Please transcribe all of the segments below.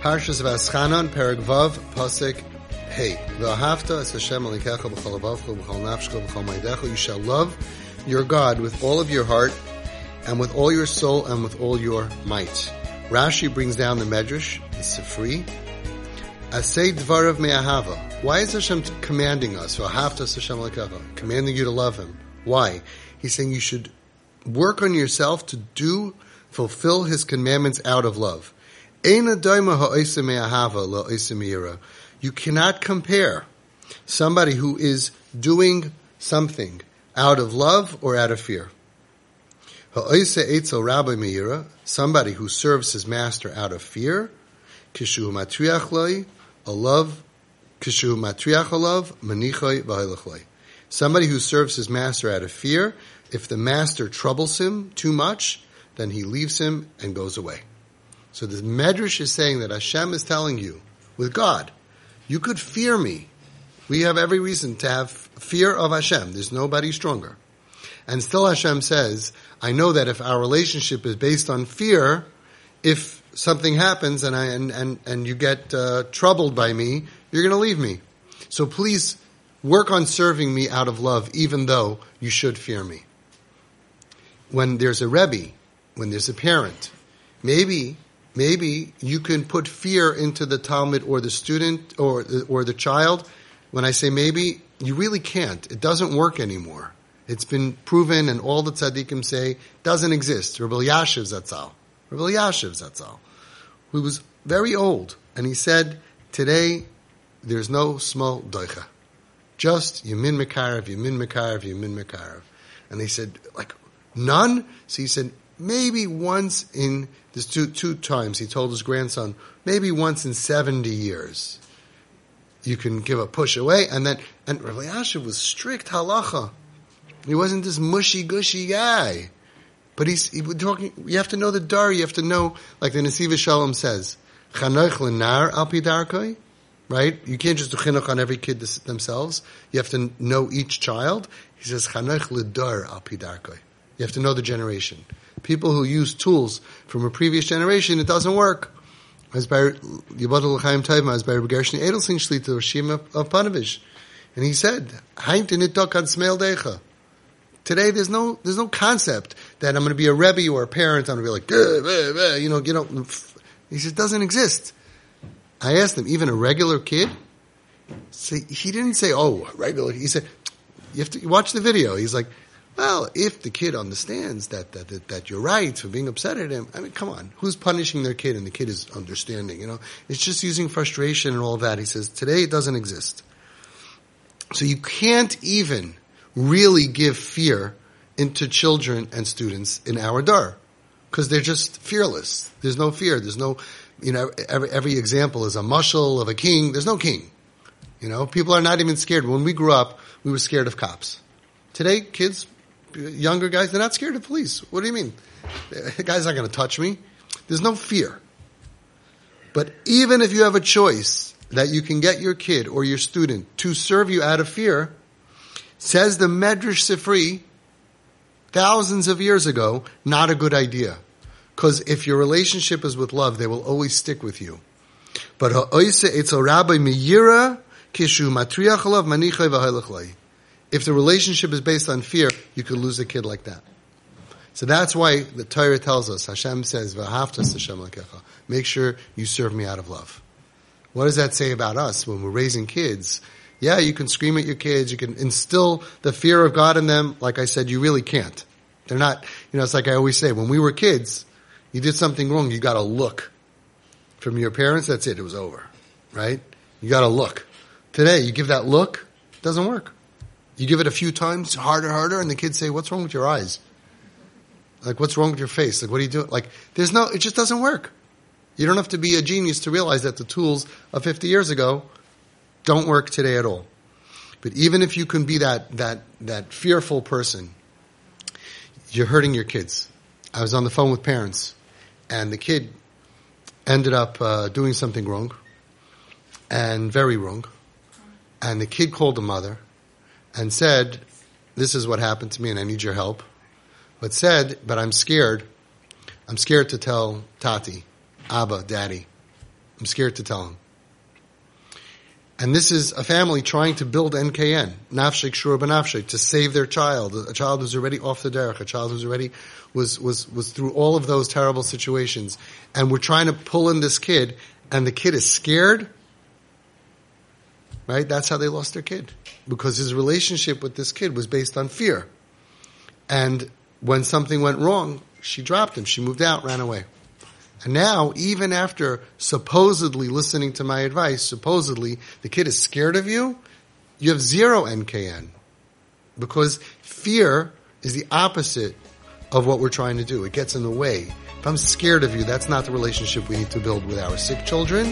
Parshas Vaeschanan, Perek Vav, Pasuk Hey. V'ahavta es Hashem alikecha b'chol avavcha b'chol nafshcha b'chol maidecha. You shall love your God with all of your heart and with all your soul and with all your might. Rashi brings down the Medrash, the Sifri. Asay dvarav me'ahava. Why is Hashem commanding us? V'ahavta es Hashem alikecha. Commanding you to love Him. Why? He's saying you should work on yourself to do, fulfill His commandments out of love. You cannot compare somebody who is doing something out of love or out of fear. Somebody who serves his master out of fear, a love, Somebody who serves his master out of fear, if the master troubles him too much, then he leaves him and goes away. So the Medrash is saying that Hashem is telling you, with God, you could fear me. We have every reason to have fear of Hashem. There's nobody stronger. And still Hashem says, I know that if our relationship is based on fear, if something happens and I, and, and, and you get uh, troubled by me, you're going to leave me. So please work on serving me out of love, even though you should fear me. When there's a Rebbe, when there's a parent, maybe maybe you can put fear into the talmid or the student or or the child. When I say maybe, you really can't. It doesn't work anymore. It's been proven, and all the tzaddikim say doesn't exist. Rabbi Yashiv Zatzal, Rabbi Yashiv Zatzal, who was very old, and he said, "Today, there's no small doicha, just Yamin Mekarev, Yamin Mekarev, Yamin Mekarev." And they said, "Like none." So he said, maybe once in this two two times he told his grandson maybe once in 70 years you can give a push away. And then and Rabbi Yashiv was strict halacha. He wasn't this mushy gushy guy. But he's he was talking you have to know the dar you have to know like the Nesivos Shalom says chanoich lenar al pidarkoi right? You can't just do chinuch on every kid themselves. You have to know each child. He says chanoich ledar al pidarkoi you have to know the generation people who use tools from a previous generation, it doesn't work. As by Yibadal Chaim Taima, as by Gershon Edelstein Shlita Rishim of Ponevezh. And he said. Today there's no, there's no concept that I'm going to be a Rebbe or a parent, I'm going to be like, eh, eh, eh, you know, you know, he says, doesn't exist. I asked him, even a regular kid? So he didn't say, oh, regular. He said, you have to watch the video. He's like, well, if the kid understands that, that, that, that, you're right for being upset at him, I mean, come on. Who's punishing their kid and the kid is understanding, you know? It's just using frustration and all that. He says, today it doesn't exist. So you can't even really give fear into children and students in our dar. Because they're just fearless. There's no fear. There's no, you know, every, every example is a mushal of a king. There's no king. You know, people are not even scared. When we grew up, we were scared of cops. Today, kids younger guys, they're not scared of police. What do you mean? The guy's not going to touch me. There's no fear. But even if you have a choice that you can get your kid or your student to serve you out of fear, says the Medrash Sifri, thousands of years ago, not a good idea. Because if your relationship is with love, they will always stick with you. But ha'oise etzel rabbi miyira kishu matriach alav manichai if the relationship is based on fear, you could lose a kid like that. So that's why the Torah tells us, Hashem says, Hashem. Make sure you serve me out of love. What does that say about us when we're raising kids? Yeah, you can scream at your kids, you can instill the fear of God in them. Like I said, you really can't. They're not, you know, it's like I always say, when we were kids, you did something wrong, you got a look from your parents, that's it, it was over. Right? You got a look. Today, you give that look, it doesn't work. You give it a few times, harder, harder, and the kids say, what's wrong with your eyes? Like, what's wrong with your face? Like, what are you doing? Like, there's no, it just doesn't work. You don't have to be a genius to realize that the tools of 50 years ago don't work today at all. But even if you can be that, that, that fearful person, you're hurting your kids. I was on the phone with parents, and the kid ended up uh, doing something wrong, and very wrong. And the kid called the mother, and said, this is what happened to me and I need your help. But said, but I'm scared. I'm scared to tell Tati, Abba, Daddy. I'm scared to tell him. And this is a family trying to build NKN, nafshik shur benafshik, to save their child, a child who's already off the derech, a child who's already was, was, was through all of those terrible situations. And we're trying to pull in this kid, and the kid is scared. Right? That's how they lost their kid. Because his relationship with this kid was based on fear. And when something went wrong, she dropped him. She moved out, ran away. And now, even after supposedly listening to my advice, supposedly the kid is scared of you, you have zero NKN. Because fear is the opposite of what we're trying to do. It gets in the way. If I'm scared of you, that's not the relationship we need to build with our sick children,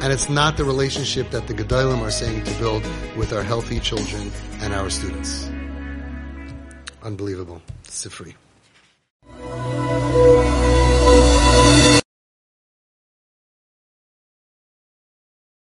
and it's not the relationship that the Gedolim are saying to build with our healthy children and our students. Unbelievable. Sifri.